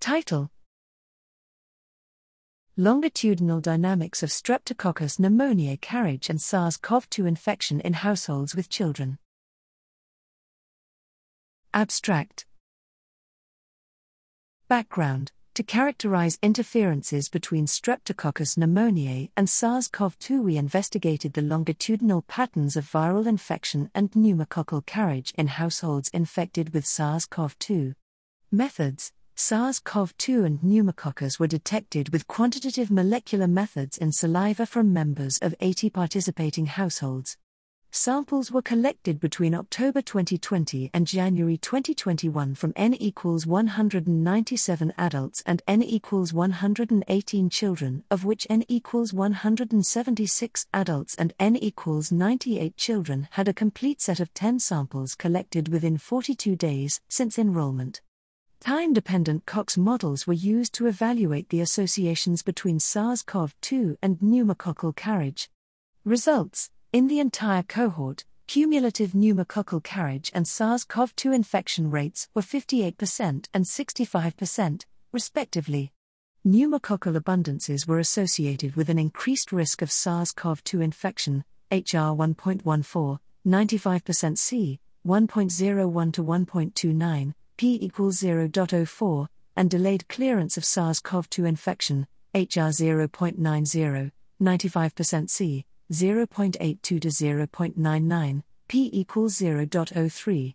Title Longitudinal Dynamics of Streptococcus pneumoniae carriage and SARS CoV 2 infection in households with children. Abstract Background To characterize interferences between Streptococcus pneumoniae and SARS CoV 2, we investigated the longitudinal patterns of viral infection and pneumococcal carriage in households infected with SARS CoV 2. Methods SARS CoV 2 and pneumococcus were detected with quantitative molecular methods in saliva from members of 80 participating households. Samples were collected between October 2020 and January 2021 from N equals 197 adults and N equals 118 children, of which N equals 176 adults and N equals 98 children had a complete set of 10 samples collected within 42 days since enrollment. Time dependent Cox models were used to evaluate the associations between SARS CoV 2 and pneumococcal carriage. Results In the entire cohort, cumulative pneumococcal carriage and SARS CoV 2 infection rates were 58% and 65%, respectively. Pneumococcal abundances were associated with an increased risk of SARS CoV 2 infection, HR 1.14, 95% C, 1.01 to 1.29 p equals 0.04, and delayed clearance of SARS CoV 2 infection, HR 0.90, 95% C, 0.82 to 0.99, p equals 0.03.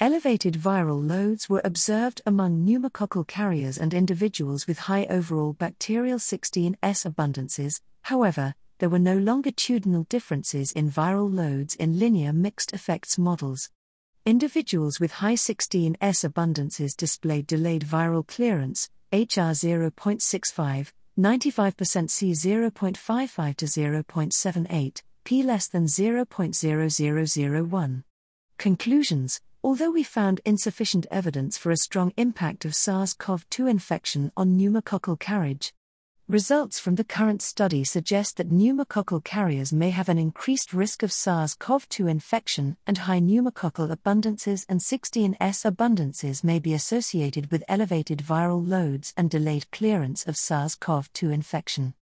Elevated viral loads were observed among pneumococcal carriers and individuals with high overall bacterial 16S abundances, however, there were no longitudinal differences in viral loads in linear mixed effects models. Individuals with high 16S abundances displayed delayed viral clearance, HR 0.65, 95% C 0.55 to 0.78, P less than 0.0001. Conclusions Although we found insufficient evidence for a strong impact of SARS CoV 2 infection on pneumococcal carriage, Results from the current study suggest that pneumococcal carriers may have an increased risk of SARS CoV 2 infection, and high pneumococcal abundances and 16S abundances may be associated with elevated viral loads and delayed clearance of SARS CoV 2 infection.